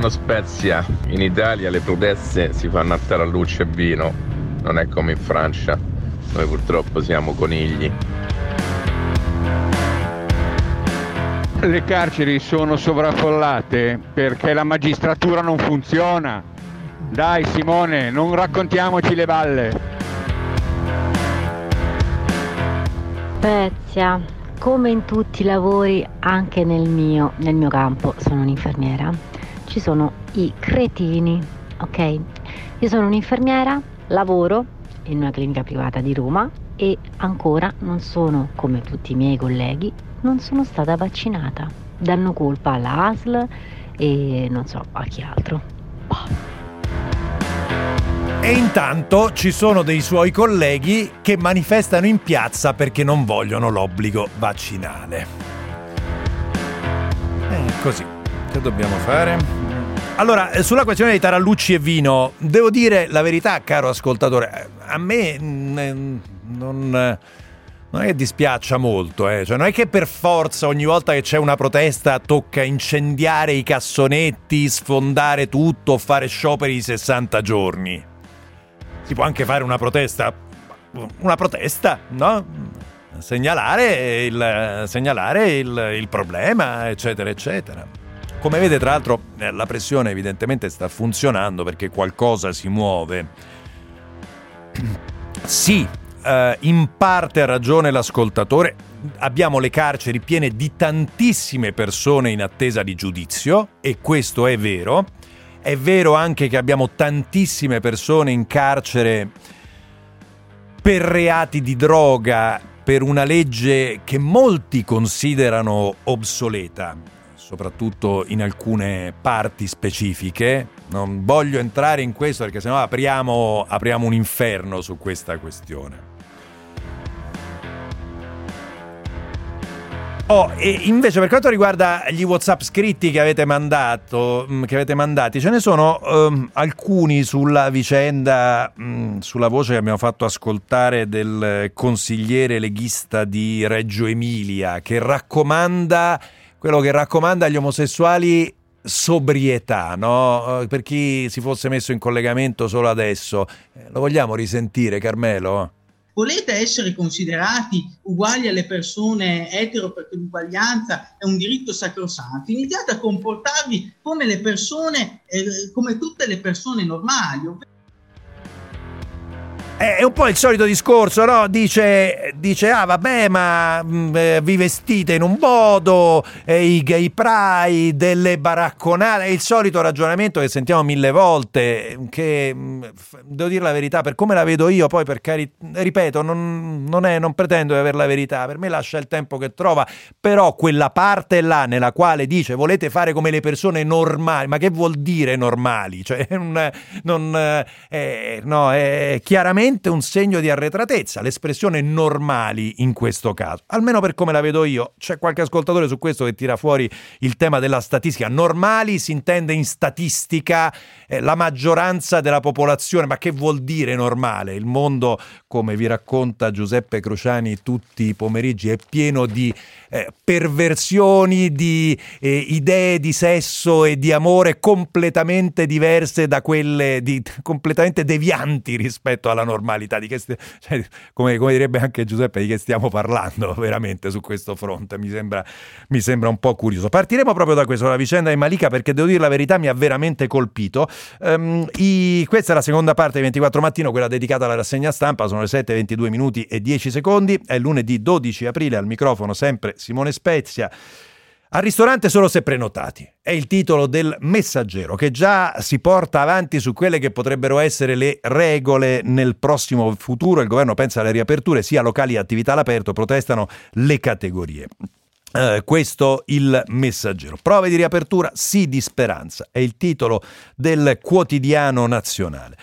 Buongiorno Spezia, in Italia le proteste si fanno a tarallucce e vino, non è come in Francia, noi purtroppo siamo conigli. Le carceri sono sovraffollate perché la magistratura non funziona. Dai Simone, non raccontiamoci le balle. Spezia, come in tutti i lavori, anche nel mio, nel mio campo, sono un'infermiera, ci sono i cretini, ok? Io sono un'infermiera, lavoro in una clinica privata di Roma e ancora non sono, come tutti i miei colleghi, non sono stata vaccinata. Danno colpa alla ASL e non so a chi altro. Boh. E intanto ci sono dei suoi colleghi che manifestano in piazza perché non vogliono l'obbligo vaccinale. E così, che dobbiamo fare? Allora, eh, sulla questione dei tarallucci e vino, devo dire la verità, caro ascoltatore, a me mm, non, non è che dispiaccia molto, eh. cioè, non è che per forza ogni volta che c'è una protesta tocca incendiare i cassonetti, sfondare tutto, fare scioperi di 60 giorni si può anche fare una protesta, una protesta, no? Segnalare il, segnalare il, il problema, eccetera, eccetera. Come vede, tra l'altro, eh, la pressione evidentemente sta funzionando perché qualcosa si muove. Sì, eh, in parte ha ragione l'ascoltatore. Abbiamo le carceri piene di tantissime persone in attesa di giudizio, e questo è vero. È vero anche che abbiamo tantissime persone in carcere per reati di droga, per una legge che molti considerano obsoleta, soprattutto in alcune parti specifiche. Non voglio entrare in questo perché sennò apriamo, apriamo un inferno su questa questione. Oh, e invece per quanto riguarda gli WhatsApp scritti che avete mandato, mm, che avete mandati, ce ne sono um, alcuni sulla vicenda, um, sulla voce che abbiamo fatto ascoltare del consigliere leghista di Reggio Emilia, che raccomanda quello che raccomanda agli omosessuali sobrietà, no? Per chi si fosse messo in collegamento solo adesso. Eh, lo vogliamo risentire, Carmelo? volete essere considerati uguali alle persone etero perché l'uguaglianza è un diritto sacrosanto, iniziate a comportarvi come le persone, eh, come tutte le persone normali, è un po' il solito discorso, no? Dice, dice ah vabbè, ma mh, mm, eh, vi vestite in un modo, eh, i gay pride, delle baracconate, è il solito ragionamento che sentiamo mille volte, che mh, mm, devo dire la verità, per come la vedo io, poi per carità, ripeto, non, non, è, non pretendo di avere la verità, per me lascia il tempo che trova, però quella parte là nella quale dice volete fare come le persone normali, ma che vuol dire normali? Cioè, un, non, eh, no, è chiaramente chiaramente un segno di arretratezza, l'espressione normali in questo caso. Almeno per come la vedo io, c'è qualche ascoltatore su questo che tira fuori il tema della statistica. Normali si intende in statistica eh, la maggioranza della popolazione, ma che vuol dire normale? Il mondo, come vi racconta Giuseppe Crociani tutti i pomeriggi, è pieno di eh, perversioni, di eh, idee di sesso e di amore completamente diverse da quelle di, completamente devianti rispetto alla normalità di che st- cioè, come, come, direbbe anche Giuseppe, di che stiamo parlando veramente su questo fronte, mi sembra, mi sembra un po' curioso. Partiremo proprio da questo, la vicenda di Malika, perché devo dire la verità mi ha veramente colpito. Um, i, questa è la seconda parte di 24 mattino, quella dedicata alla rassegna stampa, sono le 7, 22 minuti e 10 secondi, è lunedì 12 aprile, al microfono sempre Simone Spezia. Al ristorante solo se prenotati. È il titolo del messaggero che già si porta avanti su quelle che potrebbero essere le regole nel prossimo futuro. Il governo pensa alle riaperture, sia locali che attività all'aperto, protestano le categorie. Uh, questo il messaggero. Prove di riapertura, sì di speranza, è il titolo del quotidiano nazionale.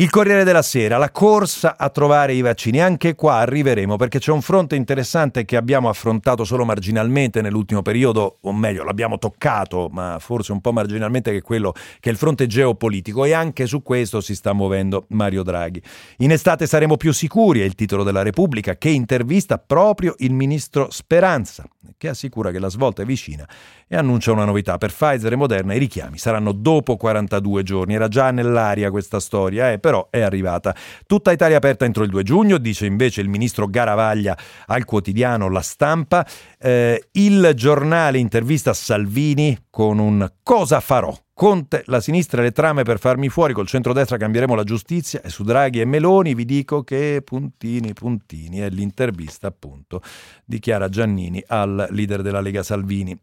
Il Corriere della Sera, la corsa a trovare i vaccini. Anche qua arriveremo perché c'è un fronte interessante che abbiamo affrontato solo marginalmente nell'ultimo periodo, o meglio, l'abbiamo toccato, ma forse un po' marginalmente, che è quello che è il fronte geopolitico e anche su questo si sta muovendo Mario Draghi. In estate saremo più sicuri, è il titolo della Repubblica, che intervista proprio il ministro Speranza, che assicura che la svolta è vicina e annuncia una novità. Per Pfizer e Moderna i richiami saranno dopo 42 giorni. Era già nell'aria questa storia, eh, però è arrivata. Tutta Italia aperta entro il 2 giugno, dice invece il ministro Garavaglia al quotidiano La Stampa. Eh, il giornale intervista Salvini con un cosa farò. Conte, la sinistra le trame per farmi fuori, col centrodestra cambieremo la giustizia e su Draghi e Meloni vi dico che puntini, puntini, è l'intervista appunto, dichiara Giannini al leader della Lega Salvini.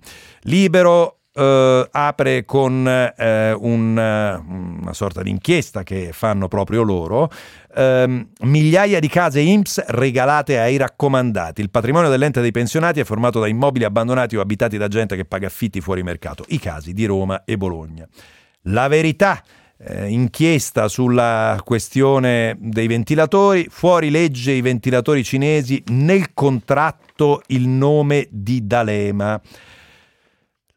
Libero eh, apre con eh, un, una sorta di inchiesta che fanno proprio loro. Eh, migliaia di case IMSS regalate ai raccomandati. Il patrimonio dell'ente dei pensionati è formato da immobili abbandonati o abitati da gente che paga affitti fuori mercato. I casi di Roma e Bologna. La verità. Eh, inchiesta sulla questione dei ventilatori, fuori legge i ventilatori cinesi, nel contratto il nome di D'Alema.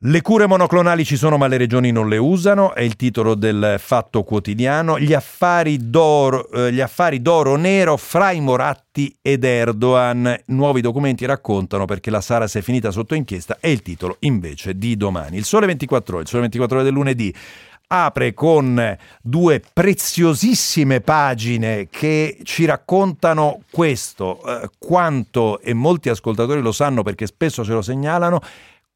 Le cure monoclonali ci sono ma le regioni non le usano, è il titolo del Fatto Quotidiano. Gli affari d'oro, eh, gli affari d'oro nero fra i Moratti ed Erdogan. Nuovi documenti raccontano perché la Sara si è finita sotto inchiesta, è il titolo invece di domani. Il Sole 24 ore, il Sole 24 ore del lunedì apre con due preziosissime pagine che ci raccontano questo, eh, quanto, e molti ascoltatori lo sanno perché spesso ce lo segnalano,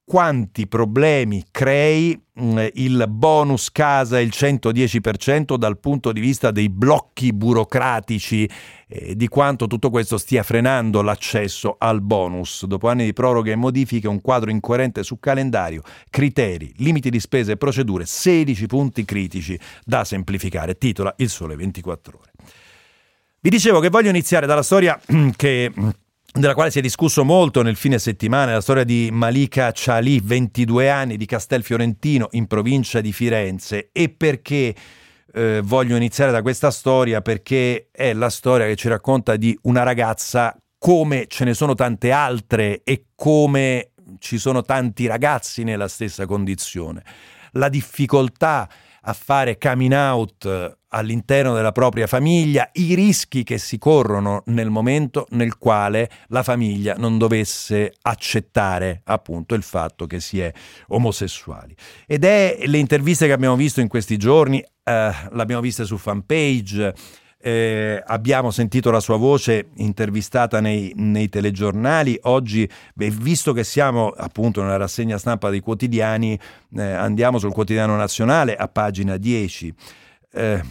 quanti problemi crei mm, il bonus casa il 110% dal punto di vista dei blocchi burocratici e di quanto tutto questo stia frenando l'accesso al bonus. Dopo anni di proroghe e modifiche, un quadro incoerente su calendario, criteri, limiti di spese e procedure, 16 punti critici da semplificare. Titola Il Sole 24 ore. Vi dicevo che voglio iniziare dalla storia che della quale si è discusso molto nel fine settimana, la storia di Malika Ciali, 22 anni, di Castelfiorentino, in provincia di Firenze. E perché eh, voglio iniziare da questa storia? Perché è la storia che ci racconta di una ragazza come ce ne sono tante altre e come ci sono tanti ragazzi nella stessa condizione. La difficoltà a fare coming out eh, all'interno della propria famiglia, i rischi che si corrono nel momento nel quale la famiglia non dovesse accettare appunto il fatto che si è omosessuali. Ed è le interviste che abbiamo visto in questi giorni, eh, l'abbiamo vista su fanpage, eh, abbiamo sentito la sua voce intervistata nei, nei telegiornali. Oggi, beh, visto che siamo appunto nella rassegna stampa dei quotidiani, eh, andiamo sul quotidiano nazionale a pagina 10. Eh,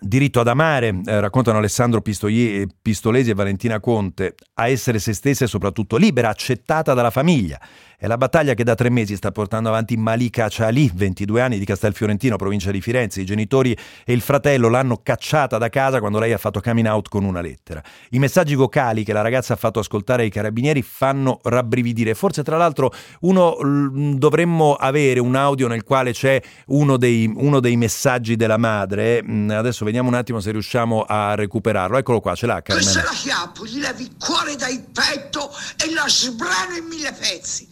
Diritto ad amare, eh, raccontano Alessandro Pistolesi e Valentina Conte, a essere se stessa e soprattutto libera, accettata dalla famiglia. È la battaglia che da tre mesi sta portando avanti Malika Ciali, 22 anni di Castelfiorentino, provincia di Firenze. I genitori e il fratello l'hanno cacciata da casa quando lei ha fatto coming out con una lettera. I messaggi vocali che la ragazza ha fatto ascoltare ai carabinieri fanno rabbrividire. Forse, tra l'altro, uno dovremmo avere un audio nel quale c'è uno dei, uno dei messaggi della madre. Mm, adesso vediamo un attimo se riusciamo a recuperarlo. Eccolo qua, ce l'ha Carmela. Che se la chiappo, gli levi il cuore dal petto e la sbrano in mille pezzi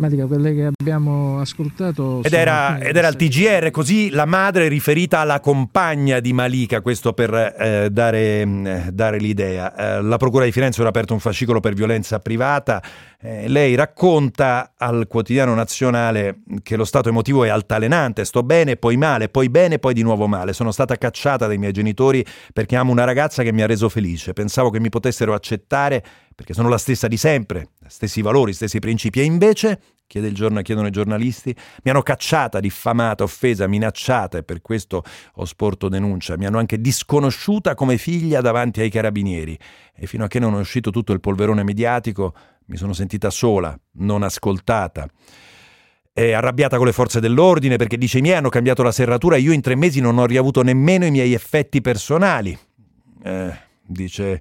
pratica quelle che abbiamo ascoltato. Ed era, ed era, il TGR, così la madre riferita alla compagna di Malika, questo per eh, dare, mm, dare, l'idea. Eh, la Procura di Firenze ha aperto un fascicolo per violenza privata. Eh, lei racconta al quotidiano nazionale che lo stato emotivo è altalenante, sto bene, poi male, poi bene, poi di nuovo male. Sono stata cacciata dai miei genitori perché amo una ragazza che mi ha reso felice. Pensavo che mi potessero accettare perché sono la stessa di sempre, stessi valori, stessi principi, e invece, chiedono i giornalisti, mi hanno cacciata, diffamata, offesa, minacciata e per questo ho sporto denuncia, mi hanno anche disconosciuta come figlia davanti ai carabinieri e fino a che non è uscito tutto il polverone mediatico mi sono sentita sola, non ascoltata. È arrabbiata con le forze dell'ordine perché dice i miei hanno cambiato la serratura e io in tre mesi non ho riavuto nemmeno i miei effetti personali. Eh, dice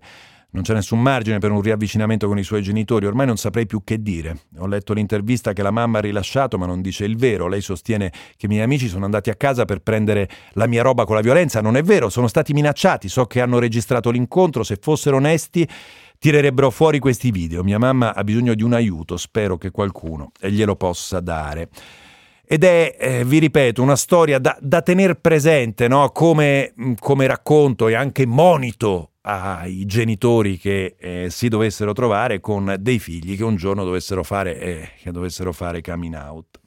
Non c'è nessun margine per un riavvicinamento con i suoi genitori, ormai non saprei più che dire. Ho letto l'intervista che la mamma ha rilasciato, ma non dice il vero. Lei sostiene che i miei amici sono andati a casa per prendere la mia roba con la violenza. Non è vero, sono stati minacciati. So che hanno registrato l'incontro. Se fossero onesti, tirerebbero fuori questi video. Mia mamma ha bisogno di un aiuto, spero che qualcuno glielo possa dare. Ed è, eh, vi ripeto, una storia da, da tenere presente no? come, come racconto e anche monito ai genitori che eh, si dovessero trovare con dei figli che un giorno dovessero fare, eh, che dovessero fare coming out.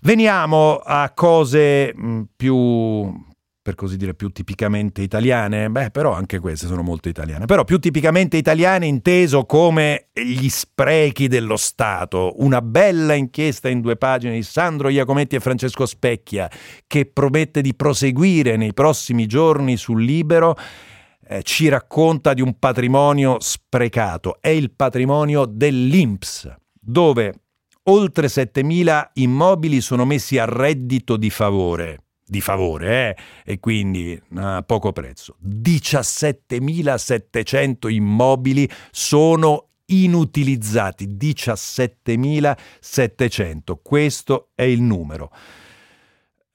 Veniamo a cose mh, più, per così dire, più tipicamente italiane, beh, però anche queste sono molto italiane, però più tipicamente italiane inteso come gli sprechi dello Stato. Una bella inchiesta in due pagine di Sandro Iacometti e Francesco Specchia che promette di proseguire nei prossimi giorni sul Libero eh, ci racconta di un patrimonio sprecato, è il patrimonio dell'INPS, dove oltre 7.000 immobili sono messi a reddito di favore, di favore, eh? e quindi a poco prezzo. 17.700 immobili sono inutilizzati, 17.700, questo è il numero.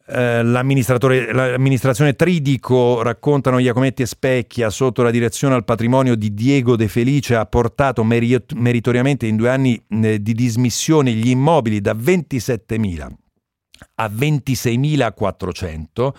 Eh, l'amministrazione Tridico, raccontano Iacometti e Specchia, sotto la direzione al patrimonio di Diego De Felice, ha portato merit- meritoriamente in due anni eh, di dismissione gli immobili da 27.000 a 26.400.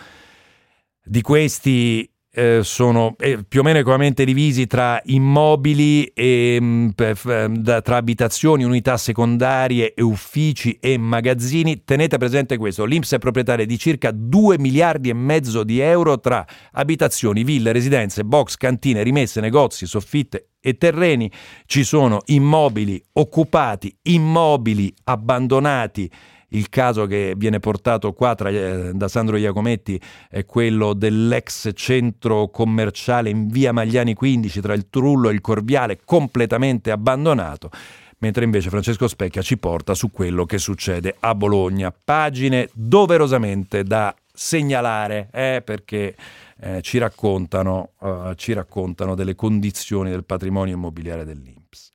Di questi eh, sono eh, più o meno equamente divisi tra immobili, e, mh, per, da, tra abitazioni, unità secondarie e uffici e magazzini. Tenete presente questo, l'Inps è proprietaria di circa 2 miliardi e mezzo di euro tra abitazioni, ville, residenze, box, cantine, rimesse, negozi, soffitte e terreni. Ci sono immobili occupati, immobili abbandonati il caso che viene portato qua tra, eh, da Sandro Iacometti è quello dell'ex centro commerciale in via Magliani 15 tra il Trullo e il Corviale, completamente abbandonato mentre invece Francesco Specchia ci porta su quello che succede a Bologna. Pagine doverosamente da segnalare, eh, perché eh, ci, raccontano, uh, ci raccontano delle condizioni del patrimonio immobiliare dell'Inps.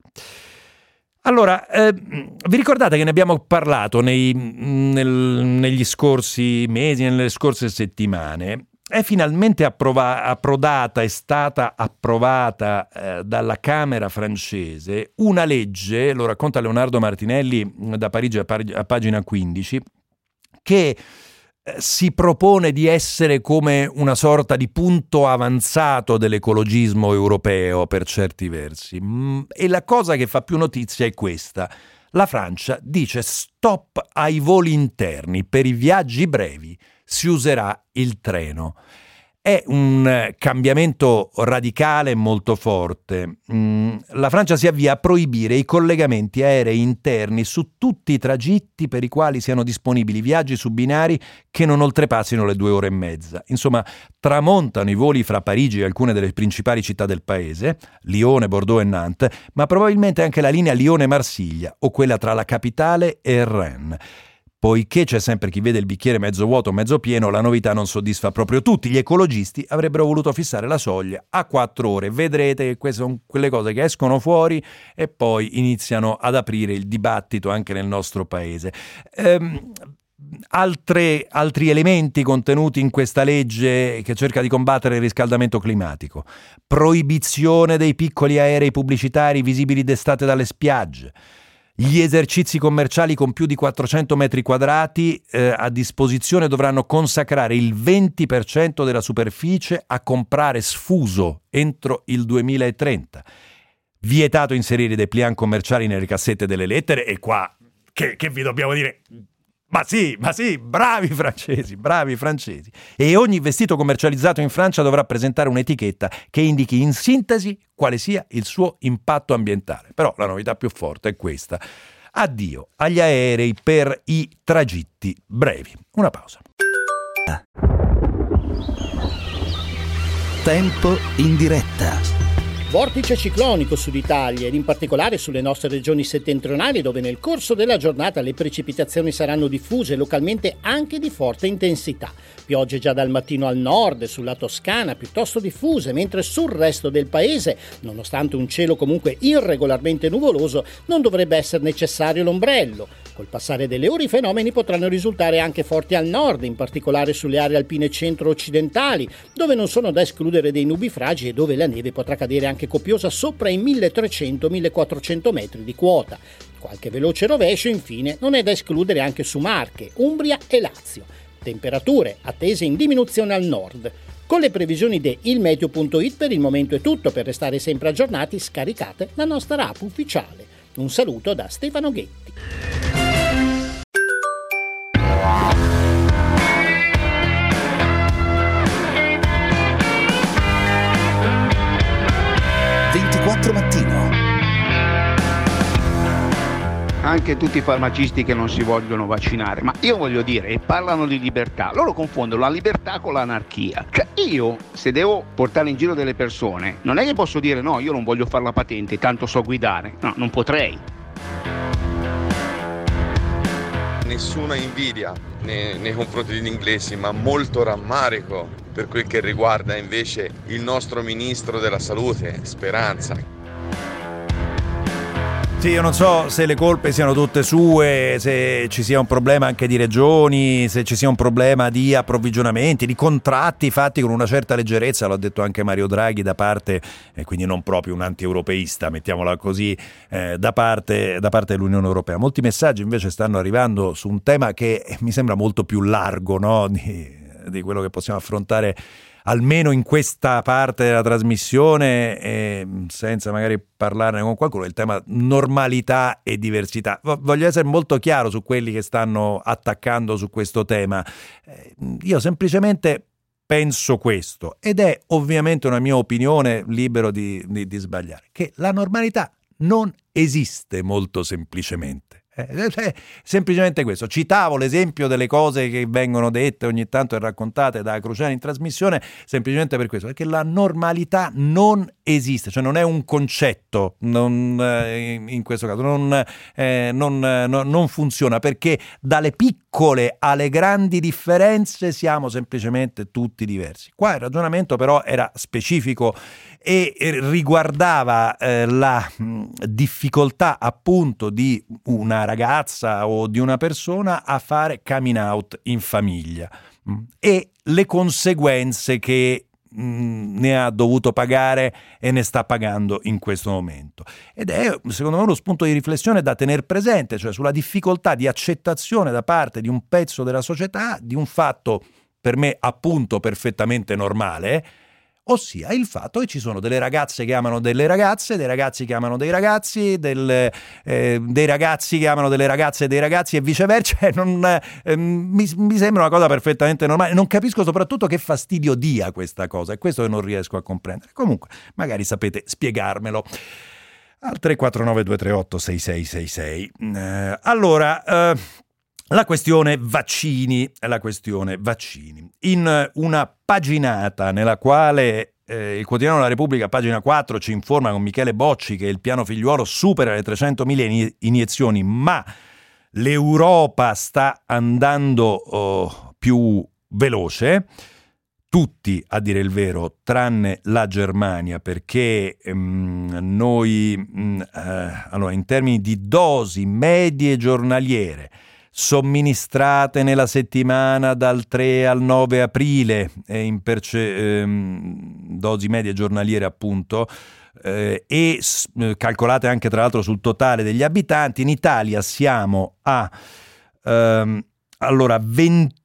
Allora, eh, vi ricordate che ne abbiamo parlato nei, nel, negli scorsi mesi, nelle scorse settimane? È finalmente approva- approdata, è stata approvata eh, dalla Camera francese una legge, lo racconta Leonardo Martinelli da Parigi a, pag- a pagina 15, che si propone di essere come una sorta di punto avanzato dell'ecologismo europeo per certi versi. Mm, e la cosa che fa più notizia è questa. La Francia dice stop ai voli interni, per i viaggi brevi si userà il treno. È un cambiamento radicale molto forte. Mm, la Francia si avvia a proibire i collegamenti aerei interni su tutti i tragitti per i quali siano disponibili viaggi su binari che non oltrepassino le due ore e mezza. Insomma, tramontano i voli fra Parigi e alcune delle principali città del paese, Lione, Bordeaux e Nantes, ma probabilmente anche la linea Lione-Marsiglia o quella tra la capitale e Rennes. Poiché c'è sempre chi vede il bicchiere mezzo vuoto o mezzo pieno, la novità non soddisfa proprio tutti. Gli ecologisti avrebbero voluto fissare la soglia a quattro ore. Vedrete che queste sono quelle cose che escono fuori e poi iniziano ad aprire il dibattito anche nel nostro paese. Ehm, Altre, altri elementi contenuti in questa legge che cerca di combattere il riscaldamento climatico. Proibizione dei piccoli aerei pubblicitari visibili d'estate dalle spiagge gli esercizi commerciali con più di 400 metri quadrati eh, a disposizione dovranno consacrare il 20% della superficie a comprare sfuso entro il 2030. Vietato inserire dei pliant commerciali nelle cassette delle lettere e qua che, che vi dobbiamo dire ma sì, ma sì, bravi francesi, bravi francesi. E ogni vestito commercializzato in Francia dovrà presentare un'etichetta che indichi in sintesi quale sia il suo impatto ambientale. Però la novità più forte è questa. Addio agli aerei per i tragitti brevi. Una pausa. Tempo in diretta Vortice ciclonico sull'Italia ed in particolare sulle nostre regioni settentrionali dove nel corso della giornata le precipitazioni saranno diffuse localmente anche di forte intensità. Piogge già dal mattino al nord sulla Toscana piuttosto diffuse, mentre sul resto del paese, nonostante un cielo comunque irregolarmente nuvoloso, non dovrebbe essere necessario l'ombrello. Col passare delle ore i fenomeni potranno risultare anche forti al nord, in particolare sulle aree alpine centro-occidentali, dove non sono da escludere dei nubifragi e dove la neve potrà cadere anche copiosa sopra i 1300-1400 metri di quota. Qualche veloce rovescio, infine, non è da escludere anche su Marche, Umbria e Lazio. Temperature attese in diminuzione al nord. Con le previsioni di ilmeteo.it per il momento è tutto, per restare sempre aggiornati scaricate la nostra app ufficiale. Un saluto da Stefano Ghetti. Anche tutti i farmacisti che non si vogliono vaccinare, ma io voglio dire, parlano di libertà, loro confondono la libertà con l'anarchia. Cioè io, se devo portare in giro delle persone, non è che posso dire no, io non voglio fare la patente, tanto so guidare. No, non potrei. Nessuna invidia nei, nei confronti degli inglesi, ma molto rammarico per quel che riguarda invece il nostro ministro della salute, Speranza. Sì, io non so se le colpe siano tutte sue, se ci sia un problema anche di regioni, se ci sia un problema di approvvigionamenti, di contratti fatti con una certa leggerezza, l'ha detto anche Mario Draghi da parte, e quindi non proprio un anti-europeista, mettiamola così, eh, da, parte, da parte dell'Unione Europea. Molti messaggi invece stanno arrivando su un tema che mi sembra molto più largo no? Di quello che possiamo affrontare almeno in questa parte della trasmissione, eh, senza magari parlarne con qualcuno, il tema normalità e diversità. Voglio essere molto chiaro su quelli che stanno attaccando su questo tema. Eh, io semplicemente penso questo, ed è ovviamente una mia opinione libero di, di, di sbagliare, che la normalità non esiste molto semplicemente. Eh, eh, semplicemente questo. Citavo l'esempio delle cose che vengono dette ogni tanto e raccontate da Cruciani in trasmissione, semplicemente per questo, perché la normalità non esiste, cioè non è un concetto non, eh, in questo caso, non, eh, non, non funziona perché dalle piccole alle grandi differenze siamo semplicemente tutti diversi. Qua il ragionamento però era specifico e riguardava eh, la difficoltà appunto di una ragazza o di una persona a fare coming out in famiglia e le conseguenze che ne ha dovuto pagare e ne sta pagando in questo momento. Ed è secondo me uno spunto di riflessione da tenere presente, cioè sulla difficoltà di accettazione da parte di un pezzo della società di un fatto per me appunto perfettamente normale, ossia il fatto che ci sono delle ragazze che amano delle ragazze, dei ragazzi che amano dei ragazzi, del, eh, dei ragazzi che amano delle ragazze e dei ragazzi e viceversa, non, eh, mi, mi, sembra una cosa perfettamente normale. Non capisco soprattutto che fastidio dia questa cosa, è questo che non riesco a comprendere. Comunque, magari sapete spiegarmelo. Al 349 238 6666. Eh, allora, eh, la questione vaccini, la questione vaccini. In una paginata nella quale eh, il quotidiano della Repubblica, pagina 4, ci informa con Michele Bocci che il piano figliuolo supera le 300.000 iniezioni, ma l'Europa sta andando oh, più veloce tutti a dire il vero, tranne la Germania, perché ehm, noi, mh, mm, eh, allora, in termini di dosi medie giornaliere, somministrate nella settimana dal 3 al 9 aprile, in perce- ehm, dosi medie giornaliere appunto, eh, e eh, calcolate anche tra l'altro sul totale degli abitanti, in Italia siamo a ehm, allora 20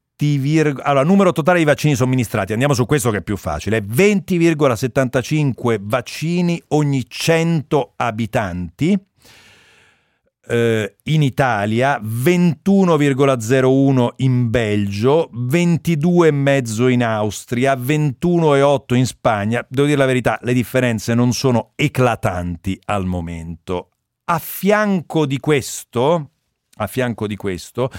allora, numero totale di vaccini somministrati, andiamo su questo che è più facile, 20,75 vaccini ogni 100 abitanti, eh, in Italia, 21,01 in Belgio, 22,5 in Austria, 21,8 in Spagna. Devo dire la verità, le differenze non sono eclatanti al momento. A fianco di questo, a fianco di questo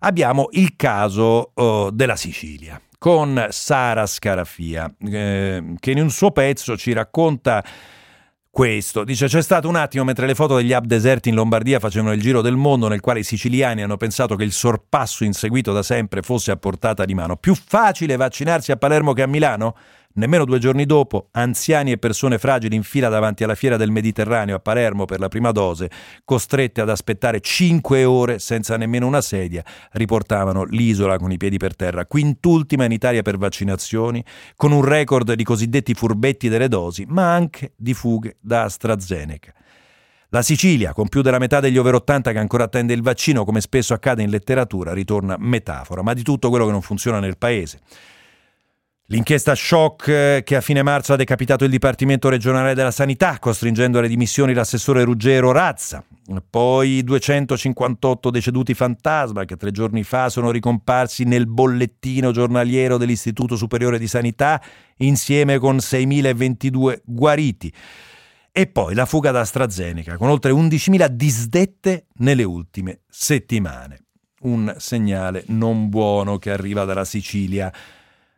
abbiamo il caso oh, della Sicilia con Sara Scarafia, eh, che in un suo pezzo ci racconta questo. Dice c'è stato un attimo mentre le foto degli hub deserti in Lombardia facevano il giro del mondo nel quale i siciliani hanno pensato che il sorpasso inseguito da sempre fosse a portata di mano. Più facile vaccinarsi a Palermo che a Milano? Nemmeno due giorni dopo, anziani e persone fragili in fila davanti alla fiera del Mediterraneo a Palermo per la prima dose, costrette ad aspettare cinque ore senza nemmeno una sedia, riportavano l'isola con i piedi per terra, quintultima in Italia per vaccinazioni, con un record di cosiddetti furbetti delle dosi, ma anche di fughe da AstraZeneca. La Sicilia, con più della metà degli over 80 che ancora attende il vaccino, come spesso accade in letteratura, ritorna metafora, ma di tutto quello che non funziona nel paese. L'inchiesta shock eh, che a fine marzo ha decapitato il Dipartimento regionale della Sanità, costringendo alle dimissioni l'assessore Ruggero Razza. Poi 258 deceduti fantasma che tre giorni fa sono ricomparsi nel bollettino giornaliero dell'Istituto Superiore di Sanità insieme con 6.022 guariti. E poi la fuga da AstraZeneca, con oltre 11.000 disdette nelle ultime settimane. Un segnale non buono che arriva dalla Sicilia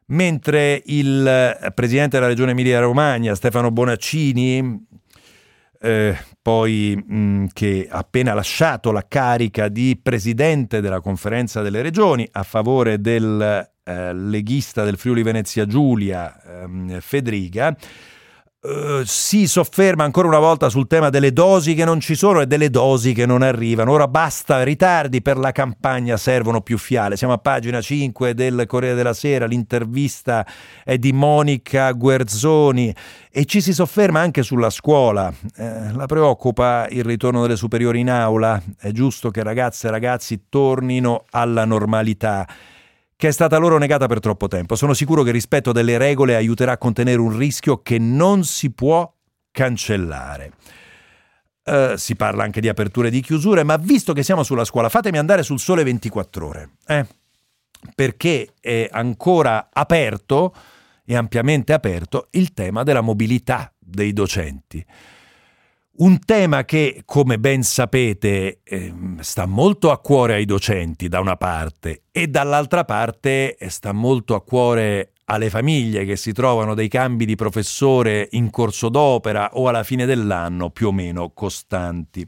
mentre il eh, presidente della regione Emilia-Romagna, Stefano Bonaccini, eh, poi mh, che ha appena lasciato la carica di presidente della conferenza delle regioni a favore del eh, leghista del Friuli Venezia Giulia, ehm, Federica, Uh, si sofferma ancora una volta sul tema delle dosi che non ci sono e delle dosi che non arrivano. Ora basta ritardi per la campagna, servono più fiale. Siamo a pagina 5 del Corriere della Sera, l'intervista è di Monica Guerzoni e ci si sofferma anche sulla scuola. Eh, la preoccupa il ritorno delle superiori in aula. È giusto che ragazze e ragazzi tornino alla normalità che è stata loro negata per troppo tempo. Sono sicuro che il rispetto delle regole aiuterà a contenere un rischio che non si può cancellare. Uh, si parla anche di aperture e di chiusure, ma visto che siamo sulla scuola, fatemi andare sul sole 24 ore, eh? perché è ancora aperto e ampiamente aperto il tema della mobilità dei docenti. Un tema che, come ben sapete, eh, sta molto a cuore ai docenti da una parte e dall'altra parte eh, sta molto a cuore alle famiglie che si trovano dei cambi di professore in corso d'opera o alla fine dell'anno più o meno costanti.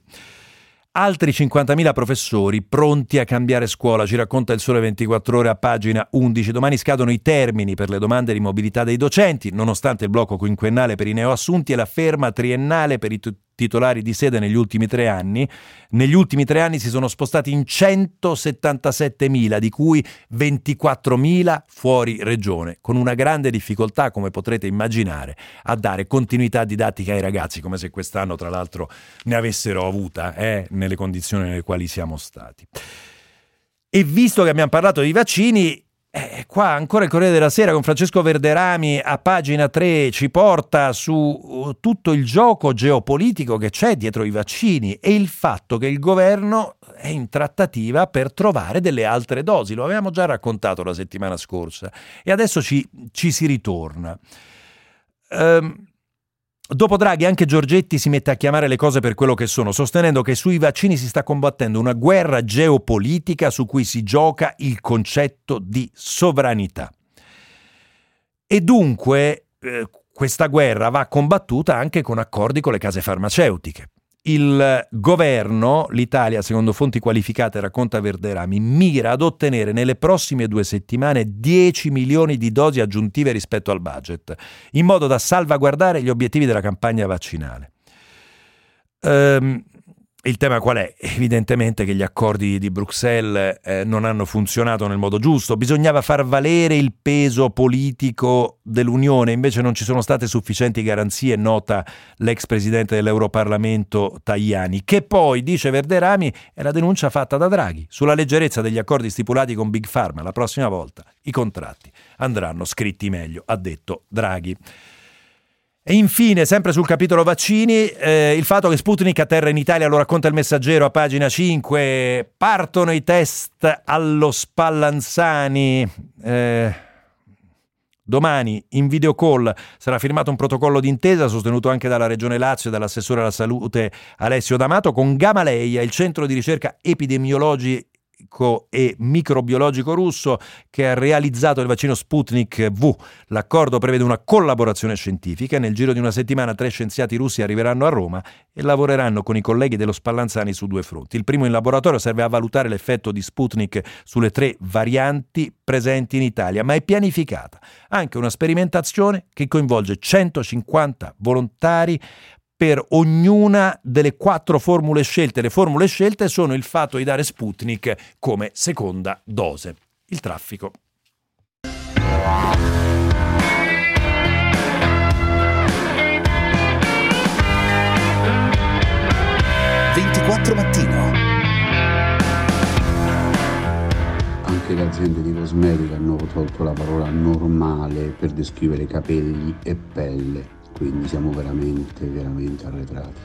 Altri 50.000 professori pronti a cambiare scuola, ci racconta il Sole 24 ore a pagina 11. Domani scadono i termini per le domande di mobilità dei docenti, nonostante il blocco quinquennale per i neoassunti e la ferma triennale per i titolari di sede negli ultimi tre anni. Negli ultimi tre anni si sono spostati in 177.000, di cui 24.000 fuori regione, con una grande difficoltà, come potrete immaginare, a dare continuità didattica ai ragazzi, come se quest'anno, tra l'altro, ne avessero avuta eh, nelle condizioni nelle quali siamo stati. E visto che abbiamo parlato di vaccini, eh, qua ancora il Corriere della Sera con Francesco Verderami a pagina 3 ci porta su uh, tutto il gioco geopolitico che c'è dietro i vaccini e il fatto che il governo è in trattativa per trovare delle altre dosi. Lo avevamo già raccontato la settimana scorsa e adesso ci, ci si ritorna. Um, Dopo Draghi anche Giorgetti si mette a chiamare le cose per quello che sono, sostenendo che sui vaccini si sta combattendo una guerra geopolitica su cui si gioca il concetto di sovranità. E dunque eh, questa guerra va combattuta anche con accordi con le case farmaceutiche. Il governo, l'Italia, secondo fonti qualificate, racconta Verderami, mira ad ottenere nelle prossime due settimane 10 milioni di dosi aggiuntive rispetto al budget, in modo da salvaguardare gli obiettivi della campagna vaccinale. Um, il tema qual è? Evidentemente che gli accordi di Bruxelles eh, non hanno funzionato nel modo giusto, bisognava far valere il peso politico dell'Unione, invece non ci sono state sufficienti garanzie, nota l'ex presidente dell'Europarlamento Tajani, che poi, dice Verderami, è la denuncia fatta da Draghi sulla leggerezza degli accordi stipulati con Big Pharma. La prossima volta i contratti andranno scritti meglio, ha detto Draghi. E infine, sempre sul capitolo vaccini, eh, il fatto che Sputnik atterra in Italia, lo racconta il messaggero a pagina 5, partono i test allo Spallanzani. Eh, domani in video call sarà firmato un protocollo d'intesa sostenuto anche dalla Regione Lazio e dall'assessore alla salute Alessio D'Amato con Gamaleia, il centro di ricerca epidemiologi farmaceutico e microbiologico russo che ha realizzato il vaccino Sputnik V. L'accordo prevede una collaborazione scientifica. Nel giro di una settimana tre scienziati russi arriveranno a Roma e lavoreranno con i colleghi dello Spallanzani su due fronti. Il primo in laboratorio serve a valutare l'effetto di Sputnik sulle tre varianti presenti in Italia, ma è pianificata anche una sperimentazione che coinvolge 150 volontari per ognuna delle quattro formule scelte. Le formule scelte sono il fatto di dare Sputnik come seconda dose. Il traffico. mattino. Anche le aziende di cosmetica hanno tolto la parola normale per descrivere capelli e pelle quindi siamo veramente, veramente arretrati.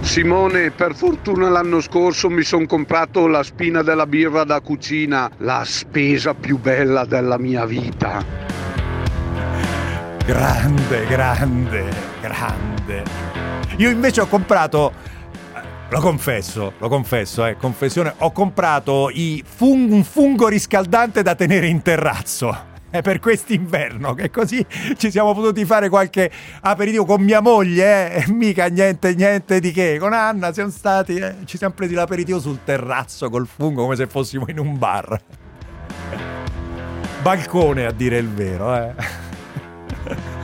Simone, per fortuna l'anno scorso mi sono comprato la spina della birra da cucina, la spesa più bella della mia vita. Grande, grande, grande. Io invece ho comprato lo confesso, lo confesso, eh, confessione, ho comprato fung- un fungo riscaldante da tenere in terrazzo è per quest'inverno che così ci siamo potuti fare qualche aperitivo con mia moglie, eh? mica niente, niente di che. Con Anna siamo stati, eh? ci siamo presi l'aperitivo sul terrazzo col fungo come se fossimo in un bar. Balcone a dire il vero, eh.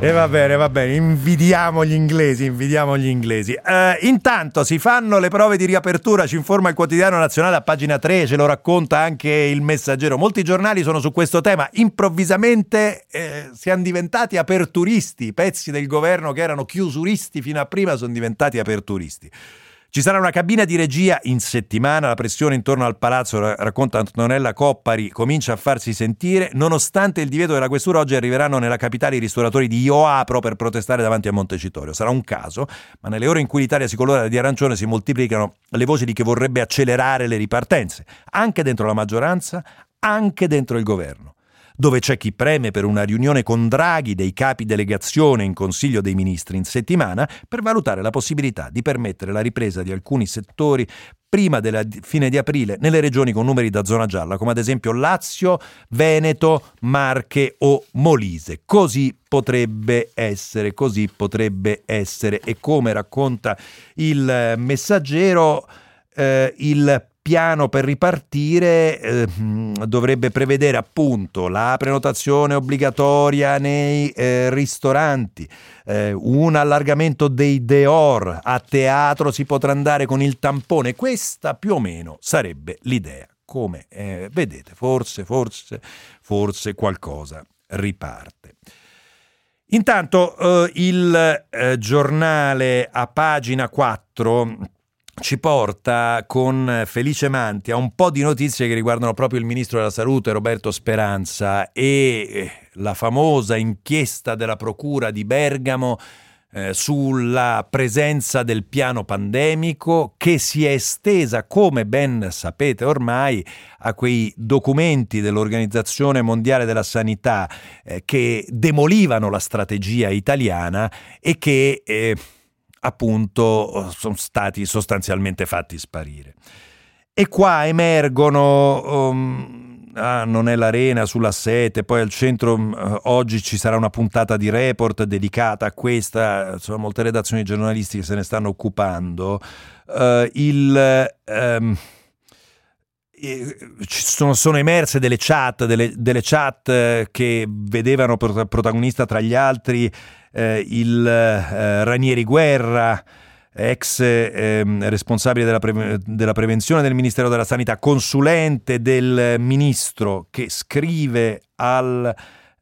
E va bene, va bene, invidiamo gli inglesi, invidiamo gli inglesi. Uh, intanto si fanno le prove di riapertura, ci informa il quotidiano nazionale a pagina 3, ce lo racconta anche il messaggero. Molti giornali sono su questo tema, improvvisamente eh, siamo diventati aperturisti, pezzi del governo che erano chiusuristi fino a prima sono diventati aperturisti. Ci sarà una cabina di regia in settimana, la pressione intorno al palazzo, racconta Antonella Coppari, comincia a farsi sentire. Nonostante il divieto della questura, oggi arriveranno nella capitale i ristoratori di Io Apro per protestare davanti a Montecitorio. Sarà un caso, ma nelle ore in cui l'Italia si colora di arancione si moltiplicano le voci di chi vorrebbe accelerare le ripartenze, anche dentro la maggioranza, anche dentro il governo dove c'è chi preme per una riunione con Draghi dei capi delegazione in Consiglio dei Ministri in settimana per valutare la possibilità di permettere la ripresa di alcuni settori prima della fine di aprile nelle regioni con numeri da zona gialla, come ad esempio Lazio, Veneto, Marche o Molise. Così potrebbe essere, così potrebbe essere. E come racconta il messaggero, eh, il piano per ripartire eh, dovrebbe prevedere appunto la prenotazione obbligatoria nei eh, ristoranti, eh, un allargamento dei deor, a teatro si potrà andare con il tampone, questa più o meno sarebbe l'idea. Come eh, vedete, forse, forse, forse qualcosa riparte. Intanto eh, il eh, giornale a pagina 4 ci porta con Felice Manti a un po' di notizie che riguardano proprio il ministro della salute Roberto Speranza e eh, la famosa inchiesta della procura di Bergamo eh, sulla presenza del piano pandemico che si è estesa, come ben sapete ormai, a quei documenti dell'Organizzazione Mondiale della Sanità eh, che demolivano la strategia italiana e che eh, appunto sono stati sostanzialmente fatti sparire. E qua emergono, um, ah, non è l'arena sulla sete, poi al centro uh, oggi ci sarà una puntata di report dedicata a questa, sono molte redazioni giornalistiche se ne stanno occupando, uh, il... Um, sono, sono, emerse delle chat, delle, delle chat che vedevano protagonista tra gli altri eh, il eh, Ranieri Guerra, ex eh, responsabile della, pre- della, prevenzione del Ministero della Sanità, consulente del ministro che scrive al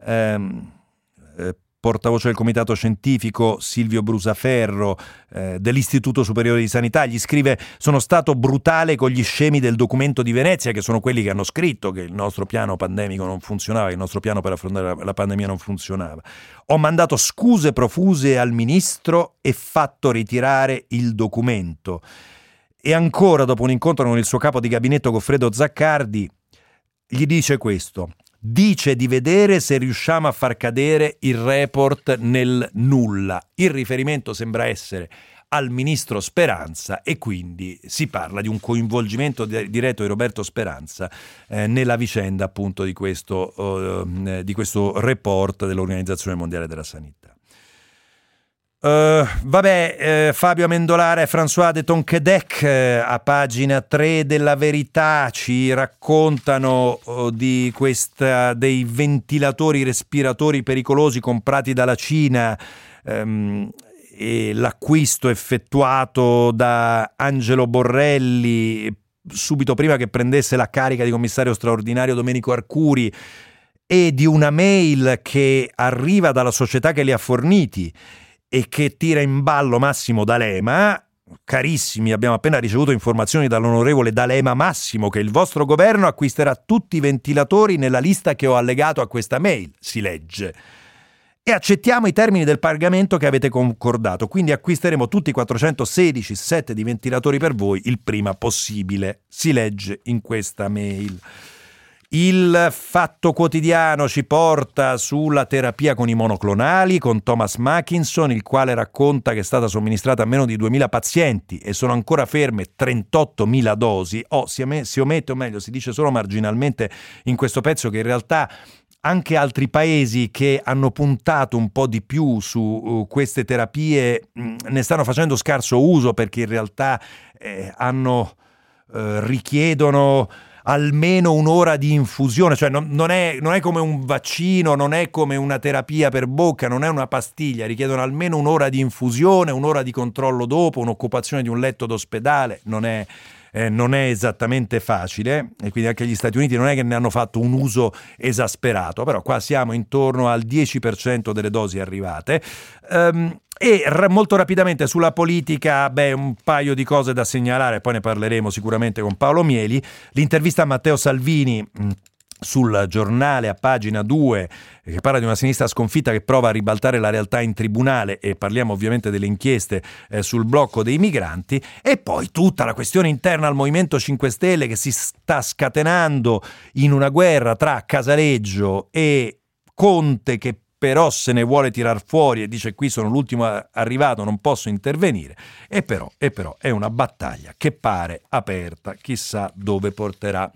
ehm, eh, portavoce del comitato scientifico Silvio Brusaferro eh, dell'Istituto Superiore di Sanità, gli scrive sono stato brutale con gli scemi del documento di Venezia, che sono quelli che hanno scritto che il nostro piano pandemico non funzionava, che il nostro piano per affrontare la, la pandemia non funzionava. Ho mandato scuse profuse al ministro e fatto ritirare il documento. E ancora, dopo un incontro con il suo capo di gabinetto Goffredo Zaccardi, gli dice questo dice di vedere se riusciamo a far cadere il report nel nulla. Il riferimento sembra essere al ministro Speranza e quindi si parla di un coinvolgimento diretto di Roberto Speranza eh, nella vicenda appunto di questo, uh, di questo report dell'Organizzazione Mondiale della Sanità. Uh, vabbè, uh, Fabio Amendolare e François de Tonquedec uh, a pagina 3 della Verità ci raccontano di questa, dei ventilatori respiratori pericolosi comprati dalla Cina um, e l'acquisto effettuato da Angelo Borrelli subito prima che prendesse la carica di commissario straordinario Domenico Arcuri e di una mail che arriva dalla società che li ha forniti e che tira in ballo Massimo D'Alema. Carissimi, abbiamo appena ricevuto informazioni dall'onorevole D'Alema Massimo che il vostro governo acquisterà tutti i ventilatori nella lista che ho allegato a questa mail, si legge. E accettiamo i termini del pagamento che avete concordato, quindi acquisteremo tutti i 416 set di ventilatori per voi il prima possibile, si legge in questa mail. Il Fatto Quotidiano ci porta sulla terapia con i monoclonali con Thomas Mackinson, il quale racconta che è stata somministrata a meno di 2.000 pazienti e sono ancora ferme 38.000 dosi. Oh, si, si omette, o meglio, si dice solo marginalmente in questo pezzo che in realtà anche altri paesi che hanno puntato un po' di più su uh, queste terapie mm, ne stanno facendo scarso uso perché in realtà eh, hanno, eh, richiedono almeno un'ora di infusione, cioè non, non, è, non, è, come un vaccino, non è come una terapia per bocca, non è una pastiglia, richiedono almeno un'ora di infusione, un'ora di controllo dopo, un'occupazione di un letto d'ospedale, non è, eh, non è esattamente facile e quindi anche gli Stati Uniti non è che ne hanno fatto un uso esasperato, però qua siamo intorno al 10% delle dosi arrivate. Um, e molto rapidamente sulla politica, beh, un paio di cose da segnalare, poi ne parleremo sicuramente con Paolo Mieli. L'intervista a Matteo Salvini sul giornale a pagina 2 che parla di una sinistra sconfitta che prova a ribaltare la realtà in tribunale e parliamo ovviamente delle inchieste eh, sul blocco dei migranti e poi tutta la questione interna al Movimento 5 Stelle che si sta scatenando in una guerra tra Casaleggio e Conte che però se ne vuole tirar fuori e dice qui sono l'ultimo arrivato, non posso intervenire, e però, e però è una battaglia che pare aperta, chissà dove porterà.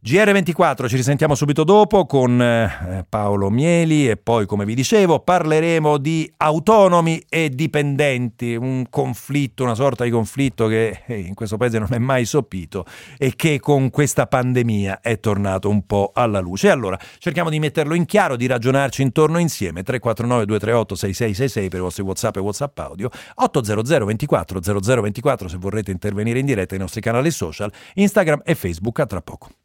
GR24 ci risentiamo subito dopo con eh, Paolo Mieli e poi come vi dicevo parleremo di autonomi e dipendenti, un conflitto, una sorta di conflitto che eh, in questo paese non è mai sopito e che con questa pandemia è tornato un po' alla luce. Allora cerchiamo di metterlo in chiaro, di ragionarci intorno insieme 349 238 6666 per i vostri WhatsApp e WhatsApp audio 800 24 0024 se vorrete intervenire in diretta ai nostri canali social Instagram e Facebook a tra poco.